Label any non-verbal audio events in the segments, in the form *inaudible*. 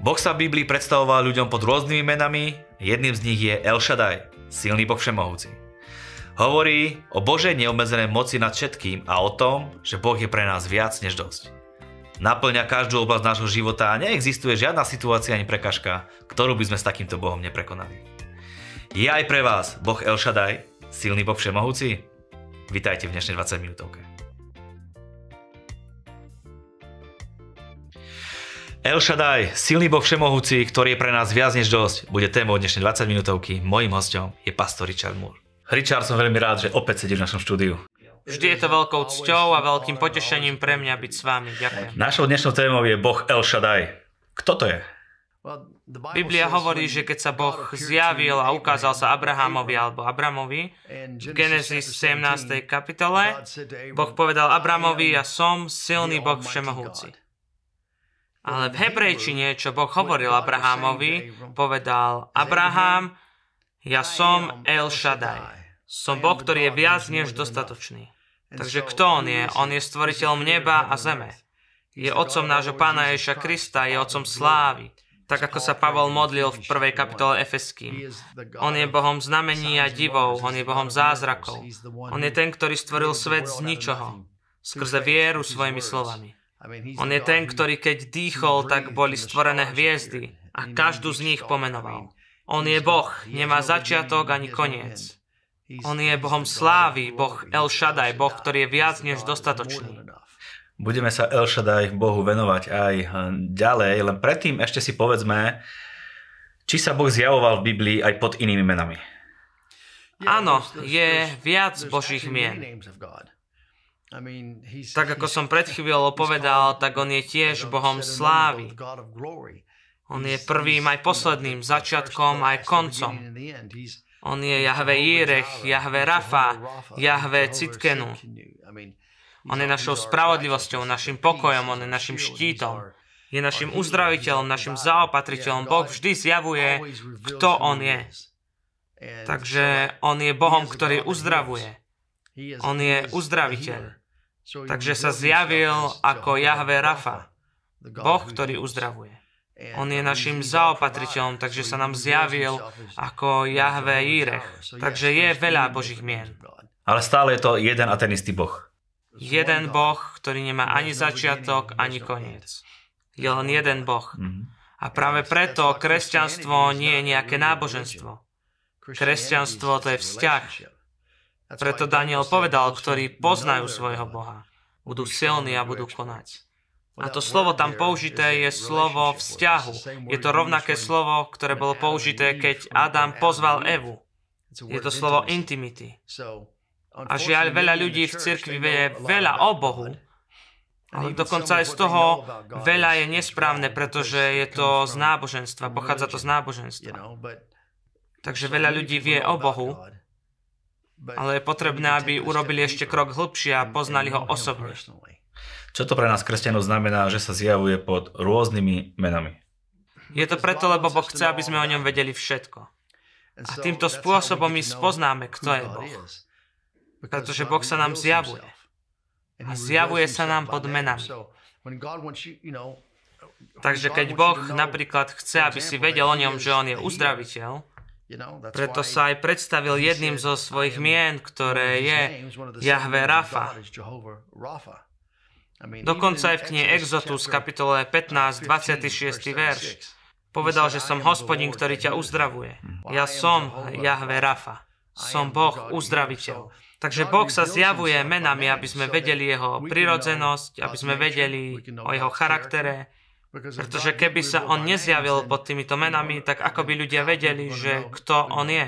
Boh sa v Biblii predstavoval ľuďom pod rôznymi menami, jedným z nich je El Shaddai, silný Boh všemohúci. Hovorí o Božej neobmedzenej moci nad všetkým a o tom, že Boh je pre nás viac než dosť. Naplňa každú oblasť nášho života a neexistuje žiadna situácia ani prekažka, ktorú by sme s takýmto Bohom neprekonali. Je aj pre vás Boh El Shaddai, silný Boh všemohúci? Vítajte v dnešnej 20 minútovke. El Shaddai, silný boh všemohúci, ktorý je pre nás viac než dosť, bude témou dnešnej 20 minútovky. Mojím hostom je pastor Richard Moore. Richard, som veľmi rád, že opäť sedíš v našom štúdiu. Vždy je to veľkou cťou a veľkým potešením pre mňa byť s vami. Ďakujem. Našou dnešnou témou je boh El Shaddai. Kto to je? Biblia hovorí, že keď sa Boh zjavil a ukázal sa Abrahamovi alebo Abramovi, v Genesis 17. kapitole, Boh povedal Abramovi, ja som silný Boh všemohúci. Ale v hebrejčine, čo Boh hovoril Abrahamovi, povedal Abraham, ja som El Shaddai. Som Boh, ktorý je viac než dostatočný. Takže kto on je? On je stvoriteľom neba a zeme. Je otcom nášho pána Ježa Krista, je otcom slávy. Tak ako sa Pavol modlil v prvej kapitole Efeským. On je Bohom znamení a divov, on je Bohom zázrakov. On je ten, ktorý stvoril svet z ničoho, skrze vieru svojimi slovami. On je ten, ktorý keď dýchol, tak boli stvorené hviezdy a každú z nich pomenoval. On je Boh, nemá začiatok ani koniec. On je Bohom slávy, Boh El Shaddai, Boh, ktorý je viac než dostatočný. Budeme sa El Shaddai Bohu venovať aj ďalej, len predtým ešte si povedzme, či sa Boh zjavoval v Biblii aj pod inými menami. Áno, je viac Božích mien. Tak ako som pred *laughs* chvíľou povedal, tak on je tiež Bohom slávy. On je prvým aj posledným, začiatkom aj koncom. On je Jahve Jirech, Jahve Rafa, Jahve Citkenu. On je našou spravodlivosťou, našim pokojom, on je našim štítom. Je našim uzdraviteľom, našim zaopatriteľom. Boh vždy zjavuje, kto on je. Takže on je Bohom, ktorý uzdravuje. On je uzdraviteľ. Takže sa zjavil ako Jahve Rafa, Boh, ktorý uzdravuje. On je našim zaopatriteľom, takže sa nám zjavil ako Jahve Jirech. Takže je veľa Božích mien. Ale stále je to jeden a ten istý Boh. Jeden Boh, ktorý nemá ani začiatok, ani koniec. Je len jeden Boh. A práve preto kresťanstvo nie je nejaké náboženstvo. Kresťanstvo to je vzťah. Preto Daniel povedal, ktorí poznajú svojho Boha. Budú silní a budú konať. A to slovo tam použité je slovo vzťahu. Je to rovnaké slovo, ktoré bolo použité, keď Adam pozval Evu. Je to slovo intimity. A žiaľ, veľa ľudí v cirkvi vie veľa o Bohu, ale dokonca aj z toho veľa je nesprávne, pretože je to z náboženstva, pochádza to z náboženstva. Takže veľa ľudí vie o Bohu, ale je potrebné, aby urobili ešte krok hlbšie a poznali ho osobne. Čo to pre nás kresťanov znamená, že sa zjavuje pod rôznymi menami? Je to preto, lebo Boh chce, aby sme o ňom vedeli všetko. A týmto spôsobom my spoznáme, kto je Boh. Pretože Boh sa nám zjavuje. A zjavuje sa nám pod menami. Takže keď Boh napríklad chce, aby si vedel o ňom, že on je uzdraviteľ, preto sa aj predstavil jedným zo svojich mien, ktoré je Jahve Rafa. Dokonca aj v knihe Exodus, kapitole 15, 26. verš, povedal, že som hospodin, ktorý ťa uzdravuje. Ja som Jahve Rafa. Som Boh uzdraviteľ. Takže Boh sa zjavuje menami, aby sme vedeli jeho prirodzenosť, aby sme vedeli o jeho charaktere, pretože keby sa on nezjavil pod týmito menami, tak ako by ľudia vedeli, že kto on je.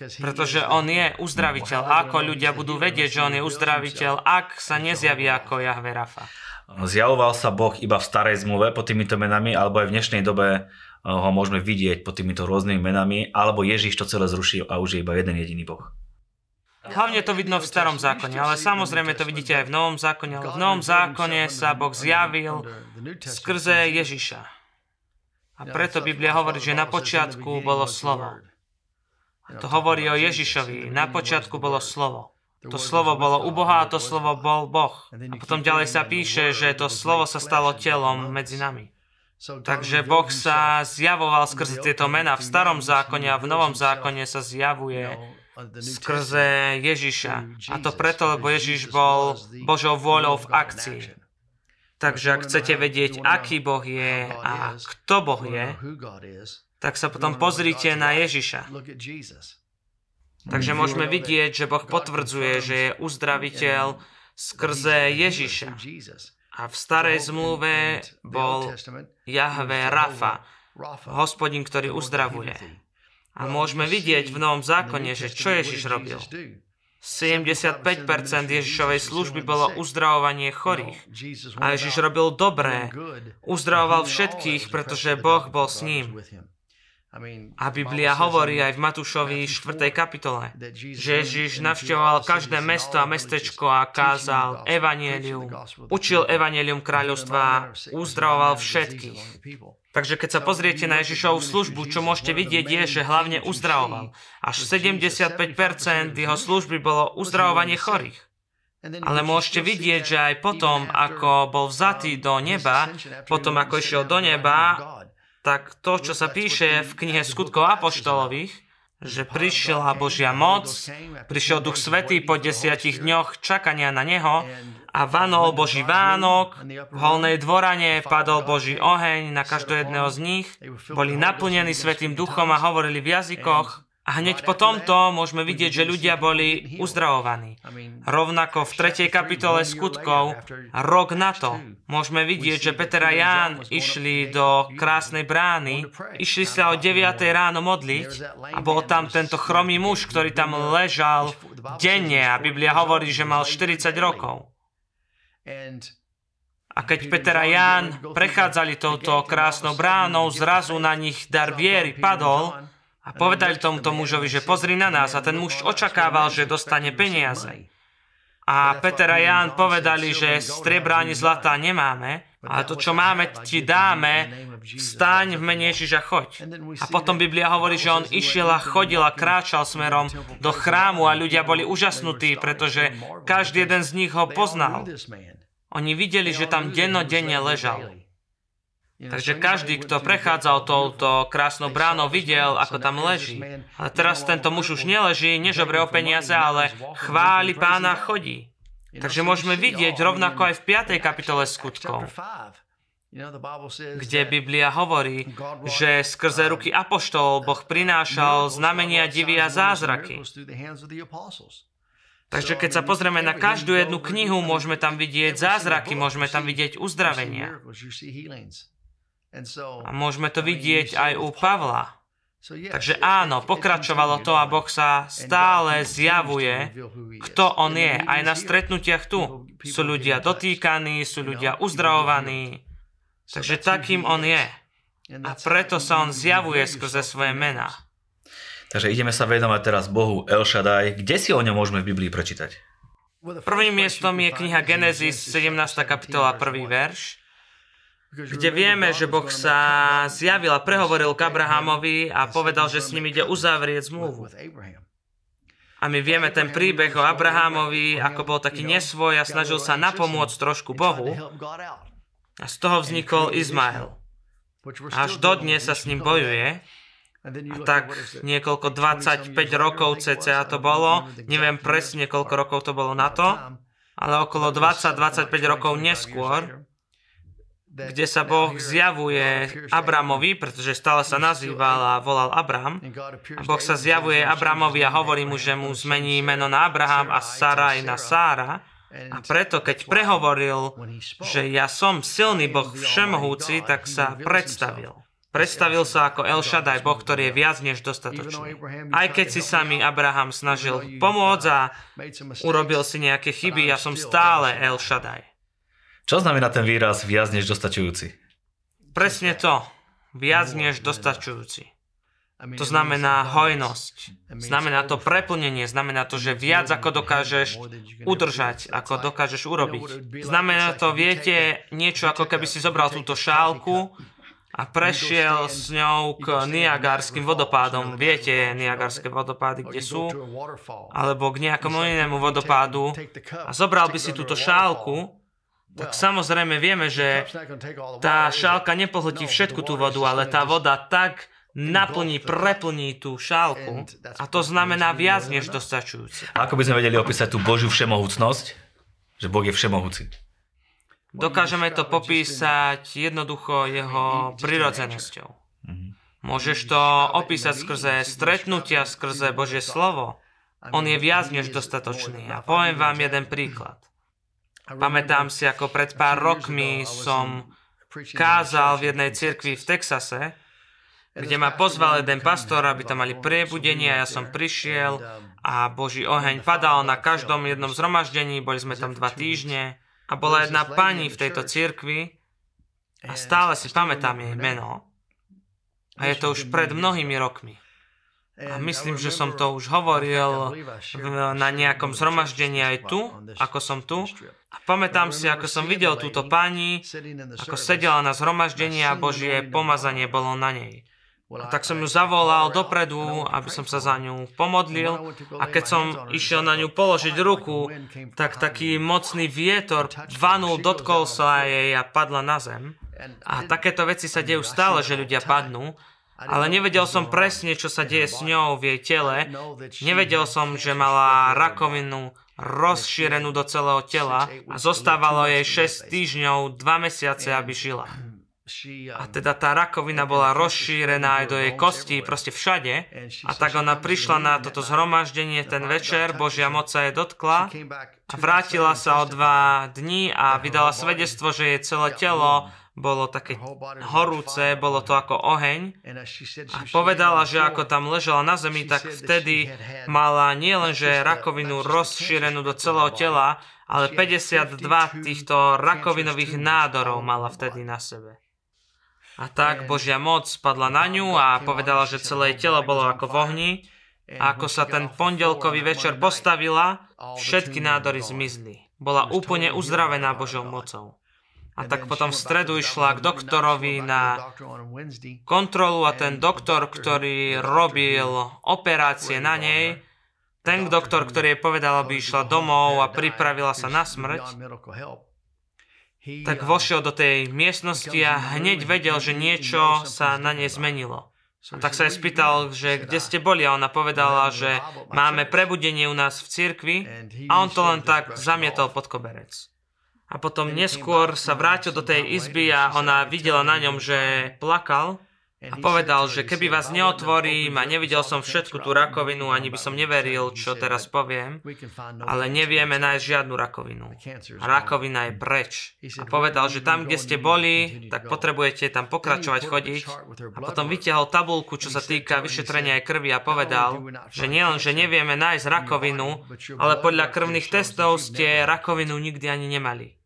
Pretože on je uzdraviteľ. A ako ľudia budú vedieť, že on je uzdraviteľ, ak sa nezjaví ako Jahve Rafa? Zjavoval sa Boh iba v starej zmluve pod týmito menami, alebo aj v dnešnej dobe eh, ho môžeme vidieť pod týmito rôznymi menami, alebo Ježiš to celé zrušil a už je iba jeden jediný Boh. Hlavne to vidno v starom zákone, ale samozrejme to vidíte aj v novom zákone. Ale v novom zákone sa Boh zjavil skrze Ježiša. A preto Biblia hovorí, že na počiatku bolo slovo. A to hovorí o Ježišovi. Na počiatku bolo slovo. To slovo bolo u Boha a to slovo bol Boh. A potom ďalej sa píše, že to slovo sa stalo telom medzi nami. Takže Boh sa zjavoval skrze tieto mená. V starom zákone a v novom zákone sa zjavuje skrze Ježiša. A to preto, lebo Ježiš bol Božou vôľou v akcii. Takže ak chcete vedieť, aký Boh je a kto Boh je, tak sa potom pozrite na Ježiša. Takže môžeme vidieť, že Boh potvrdzuje, že je uzdraviteľ skrze Ježiša. A v starej zmluve bol Jahve Rafa, hospodin, ktorý uzdravuje. A môžeme vidieť v Novom zákone, že čo Ježiš robil. 75% Ježišovej služby bolo uzdravovanie chorých. A Ježiš robil dobré. Uzdravoval všetkých, pretože Boh bol s ním. A Biblia hovorí aj v Matúšovi 4. kapitole, že Ježiš navštevoval každé mesto a mestečko a kázal evanielium, učil evanielium kráľovstva, uzdravoval všetkých. Takže keď sa pozriete na Ježišovú službu, čo môžete vidieť je, že hlavne uzdravoval. Až 75% jeho služby bolo uzdravovanie chorých. Ale môžete vidieť, že aj potom, ako bol vzatý do neba, potom ako išiel do neba, tak to, čo sa píše v knihe Skutkov Apoštolových, že prišla Božia moc, prišiel Duch Svetý po desiatich dňoch čakania na Neho a vanol Boží Vánok, v holnej dvorane padol Boží oheň na každého jedného z nich, boli naplnení Svetým Duchom a hovorili v jazykoch a hneď po tomto môžeme vidieť, že ľudia boli uzdravovaní. Rovnako v 3. kapitole skutkov, rok na to, môžeme vidieť, že Peter a Ján išli do krásnej brány, išli sa o 9. ráno modliť a bol tam tento chromý muž, ktorý tam ležal denne a Biblia hovorí, že mal 40 rokov. A keď Peter a Ján prechádzali touto krásnou bránou, zrazu na nich dar viery padol a povedali tomuto mužovi, že pozri na nás. A ten muž očakával, že dostane peniaze. A Peter a Ján povedali, že striebra ani zlatá nemáme, ale to, čo máme, ti dáme, vstaň v mene Ježiša, choď. A potom Biblia hovorí, že on išiel a chodil a kráčal smerom do chrámu a ľudia boli úžasnutí, pretože každý jeden z nich ho poznal. Oni videli, že tam dennodenne ležal. Takže každý, kto prechádzal touto krásnou bránou, videl, ako tam leží. Ale teraz tento muž už neleží, nežobre o peniaze, ale chváli pána chodí. Takže môžeme vidieť rovnako aj v 5. kapitole skutkov, kde Biblia hovorí, že skrze ruky apoštolov Boh prinášal znamenia divy a zázraky. Takže keď sa pozrieme na každú jednu knihu, môžeme tam vidieť zázraky, môžeme tam vidieť uzdravenia. A môžeme to vidieť aj u Pavla. Takže áno, pokračovalo to a Boh sa stále zjavuje, kto On je. Aj na stretnutiach tu sú ľudia dotýkaní, sú ľudia uzdravovaní. Takže takým On je. A preto sa On zjavuje skrze svoje mená. Takže ideme sa venovať teraz Bohu El Shaddai. Kde si o ňom môžeme v Biblii prečítať? Prvým miestom je kniha Genesis, 17. kapitola, 1. verš kde vieme, že Boh sa zjavil a prehovoril k Abrahamovi a povedal, že s ním ide uzavrieť zmluvu. A my vieme ten príbeh o Abrahamovi, ako bol taký nesvoj a snažil sa napomôcť trošku Bohu. A z toho vznikol Izmael. Až dodnes sa s ním bojuje. A tak niekoľko 25 rokov cca to bolo, neviem presne koľko rokov to bolo na to, ale okolo 20-25 rokov neskôr kde sa Boh zjavuje Abramovi, pretože stále sa nazýval a volal Abram. A Boh sa zjavuje Abramovi a hovorí mu, že mu zmení meno na Abraham a Sara aj na Sára. A preto, keď prehovoril, že ja som silný Boh všemohúci, tak sa predstavil. Predstavil sa ako El Shaddai, Boh, ktorý je viac než dostatočný. Aj keď si sami Abraham snažil pomôcť a urobil si nejaké chyby, ja som stále El Shaddai. Čo znamená ten výraz viac než dostačujúci? Presne to. Viac než dostačujúci. To znamená hojnosť. Znamená to preplnenie. Znamená to, že viac ako dokážeš udržať, ako dokážeš urobiť. Znamená to, viete, niečo ako keby si zobral túto šálku a prešiel s ňou k Niagarským vodopádom. Viete Niagarské vodopády, kde sú? Alebo k nejakomu inému vodopádu a zobral by si túto šálku, tak samozrejme vieme, že tá šálka nepohltí všetku tú vodu, ale tá voda tak naplní, preplní tú šálku a to znamená viac než dostačujúce. A ako by sme vedeli opísať tú Božiu všemohúcnosť? Že Boh je všemohúci. Dokážeme to popísať jednoducho jeho prirodzenosťou. Mhm. Môžeš to opísať skrze stretnutia, skrze Božie slovo. On je viac než dostatočný. A poviem vám jeden príklad. Pamätám si, ako pred pár rokmi som kázal v jednej cirkvi v Texase, kde ma pozval jeden pastor, aby tam mali prebudenie a ja som prišiel a Boží oheň padal na každom jednom zhromaždení, boli sme tam dva týždne a bola jedna pani v tejto cirkvi a stále si pamätám jej meno. A je to už pred mnohými rokmi. A myslím, že som to už hovoril na nejakom zhromaždení aj tu, ako som tu. A pamätám si, ako som videl túto pani, ako sedela na zhromaždení a Božie pomazanie bolo na nej. A tak som ju zavolal dopredu, aby som sa za ňu pomodlil. A keď som išiel na ňu položiť ruku, tak taký mocný vietor vanul, dotkol sa jej a padla na zem. A takéto veci sa dejú stále, že ľudia padnú, ale nevedel som presne, čo sa deje s ňou v jej tele. Nevedel som, že mala rakovinu rozšírenú do celého tela a zostávalo jej 6 týždňov, 2 mesiace, aby žila. *clears throat* A teda tá rakovina bola rozšírená aj do jej kostí, proste všade. A tak ona prišla na toto zhromaždenie ten večer, Božia moc sa jej dotkla a vrátila sa o dva dní a vydala svedectvo, že jej celé telo bolo také horúce, bolo to ako oheň. A povedala, že ako tam ležela na zemi, tak vtedy mala nielenže rakovinu rozšírenú do celého tela, ale 52 týchto rakovinových nádorov mala vtedy na sebe. A tak Božia moc spadla na ňu a povedala, že celé telo bolo ako v ohni. A ako sa ten pondelkový večer postavila, všetky nádory zmizli. Bola úplne uzdravená Božou mocou. A tak potom v stredu išla k doktorovi na kontrolu a ten doktor, ktorý robil operácie na nej, ten doktor, ktorý jej povedal, aby išla domov a pripravila sa na smrť, tak vošiel do tej miestnosti a hneď vedel, že niečo sa na nej zmenilo. A tak sa jej spýtal, že kde ste boli? A ona povedala, že máme prebudenie u nás v cirkvi a on to len tak zamietol pod koberec. A potom neskôr sa vrátil do tej izby a ona videla na ňom, že plakal a povedal, že keby vás neotvorím a nevidel som všetku tú rakovinu, ani by som neveril, čo teraz poviem, ale nevieme nájsť žiadnu rakovinu. A rakovina je preč. A povedal, že tam, kde ste boli, tak potrebujete tam pokračovať chodiť. A potom vytiahol tabulku, čo sa týka vyšetrenia aj krvi a povedal, že nielen, že nevieme nájsť rakovinu, ale podľa krvných testov ste rakovinu nikdy ani nemali.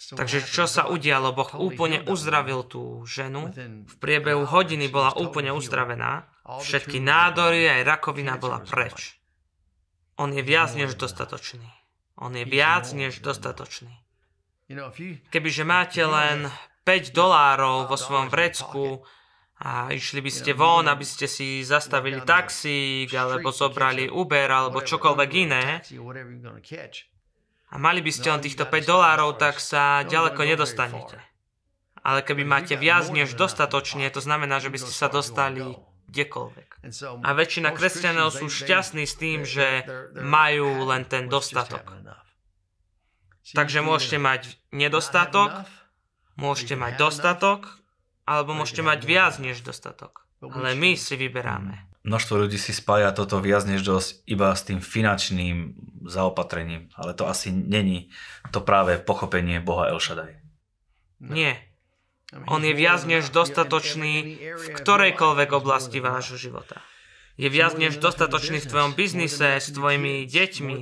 Takže čo sa udialo? Boh úplne uzdravil tú ženu. V priebehu hodiny bola úplne uzdravená. Všetky nádory aj rakovina bola preč. On je viac než dostatočný. On je viac než dostatočný. Kebyže máte len 5 dolárov vo svojom vrecku a išli by ste von, aby ste si zastavili taxík, alebo zobrali Uber, alebo čokoľvek iné, a mali by ste len týchto 5 dolárov, tak sa ďaleko nedostanete. Ale keby máte viac než dostatočne, to znamená, že by ste sa dostali kdekoľvek. A väčšina kresťanov sú šťastní s tým, že majú len ten dostatok. Takže môžete mať nedostatok, môžete mať dostatok, alebo môžete mať viac než dostatok. Ale my si vyberáme množstvo ľudí si spája toto viac než dosť iba s tým finančným zaopatrením, ale to asi není to práve pochopenie Boha El Shaddai. Nie. On je viac než dostatočný v ktorejkoľvek oblasti vášho života. Je viac než dostatočný v tvojom biznise, s tvojimi deťmi,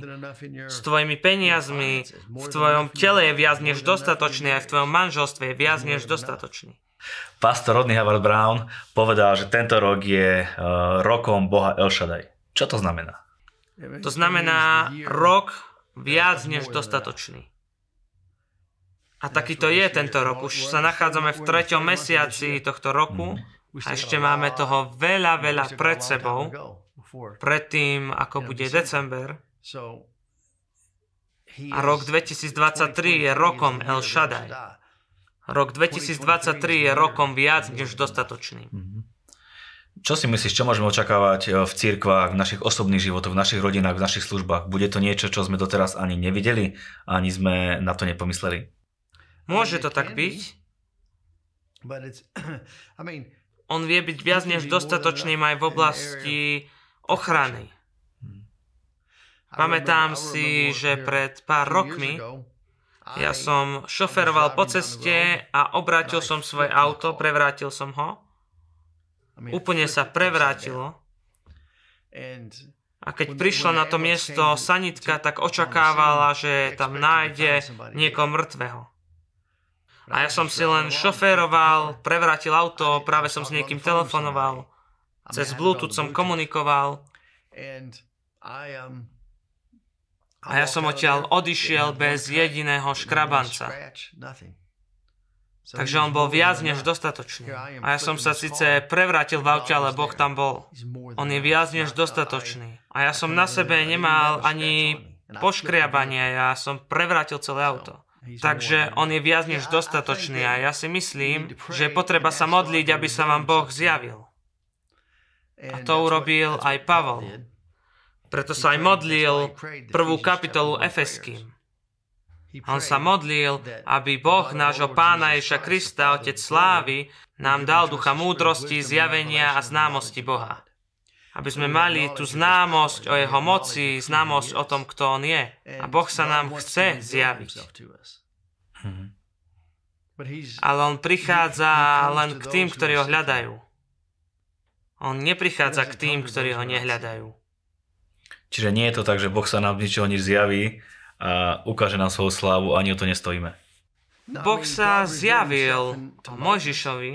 s tvojimi peniazmi, v tvojom tele je viac než dostatočný, aj v tvojom manželstve je viac než dostatočný. Pastor Rodney Howard Brown povedal, že tento rok je uh, rokom Boha El Shaddai. Čo to znamená? To znamená rok viac než dostatočný. A taký to je tento rok. Už sa nachádzame v treťom mesiaci tohto roku a ešte máme toho veľa, veľa pred sebou. Predtým, ako bude december. A rok 2023 je rokom El Shaddai. Rok 2023 je rokom viac než dostatočný. Mhm. Čo si myslíš, čo môžeme očakávať eh, v cirkvách, v našich osobných životoch, v našich rodinách, v našich službách? Bude to niečo, čo sme doteraz ani nevideli, ani sme na to nepomysleli? Môže to tak byť. *coughs* On vie byť viac než dostatočným aj v oblasti ochrany. Pamätám si, že pred pár rokmi ja som šoferoval po ceste a obrátil som svoje auto, prevrátil som ho. Úplne sa prevrátilo. A keď prišla na to miesto sanitka, tak očakávala, že tam nájde niekoho mŕtvého. A ja som si len šoféroval, prevrátil auto, práve som s niekým telefonoval, cez Bluetooth som komunikoval. A ja som odtiaľ odišiel bez jediného škrabanca. Takže on bol viac než dostatočný. A ja som sa síce prevrátil v aute, ale Boh tam bol. On je viac než dostatočný. A ja som na sebe nemal ani poškriabanie, ja som prevrátil celé auto. Takže on je viac než dostatočný a ja si myslím, že je potreba sa modliť, aby sa vám Boh zjavil. A to urobil aj Pavol. Preto sa aj modlil prvú kapitolu Efeským. On sa modlil, aby Boh nášho Pána Ježa Krista, Otec Slávy, nám dal ducha múdrosti, zjavenia a známosti Boha aby sme mali tú známosť o jeho moci, známosť o tom, kto on je. A Boh sa nám chce zjaviť. Ale on prichádza len k tým, ktorí ho hľadajú. On neprichádza k tým, ktorí ho nehľadajú. Čiže nie je to tak, že Boh sa nám ničoho nič zjaví a ukáže nám svoju slávu a ani o to nestojíme. Boh sa zjavil Mojžišovi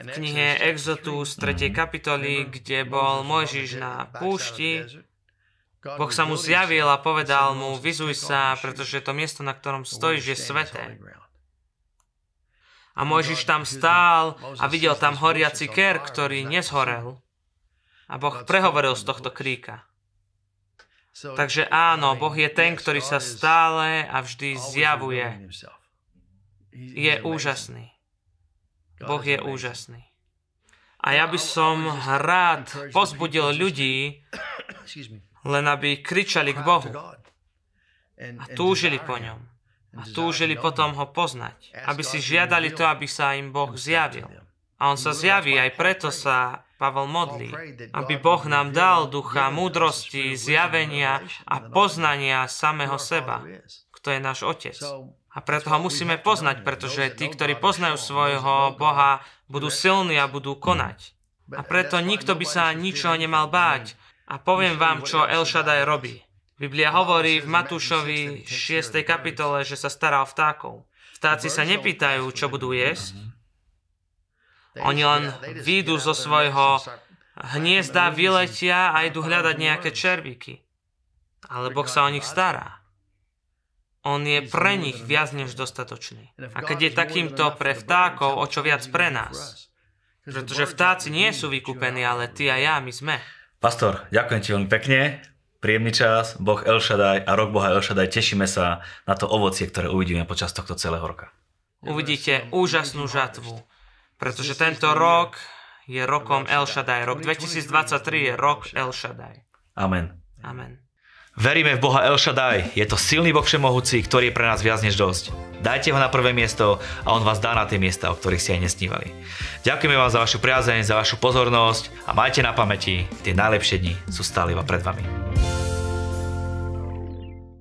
v knihe Exodus 3. kapitoly, kde bol Mojžiš na púšti, Boh sa mu zjavil a povedal mu, vyzuj sa, pretože to miesto, na ktorom stojíš, je sveté. A Mojžiš tam stál a videl tam horiaci ker, ktorý nezhorel. A Boh prehovoril z tohto kríka. Takže áno, Boh je ten, ktorý sa stále a vždy zjavuje. Je úžasný. Boh je úžasný. A ja by som rád pozbudil ľudí, *coughs* len aby kričali k Bohu a túžili po ňom. A túžili potom ho poznať. Aby si žiadali to, aby sa im Boh zjavil. A on sa zjaví, aj preto sa Pavel modlí, aby Boh nám dal ducha múdrosti, zjavenia a poznania samého seba, kto je náš Otec. A preto ho musíme poznať, pretože tí, ktorí poznajú svojho Boha, budú silní a budú konať. A preto nikto by sa ničoho nemal báť. A poviem vám, čo El Shaddai robí. Biblia hovorí v Matúšovi 6. kapitole, že sa stará o vtákov. Vtáci sa nepýtajú, čo budú jesť. Oni len výjdu zo svojho hniezda, vyletia a idú hľadať nejaké červíky. Ale Boh sa o nich stará. On je pre nich viac než dostatočný. A keď je takýmto pre vtákov, o čo viac pre nás. Pretože vtáci nie sú vykúpení, ale ty a ja, my sme. Pastor, ďakujem ti veľmi pekne. Príjemný čas, Boh El Shaddai a rok Boha El Shaddai. Tešíme sa na to ovocie, ktoré uvidíme počas tohto celého roka. Uvidíte úžasnú žatvu, pretože tento rok je rokom El Shaddai. Rok 2023 je rok El Shaddai. Amen. Amen. Veríme v Boha El Shaddai. Je to silný Boh všemohúci, ktorý je pre nás viac než dosť. Dajte ho na prvé miesto a on vás dá na tie miesta, o ktorých si aj nesnívali. Ďakujeme vám za vašu priazeň, za vašu pozornosť a majte na pamäti, tie najlepšie dni sú stále iba pred vami.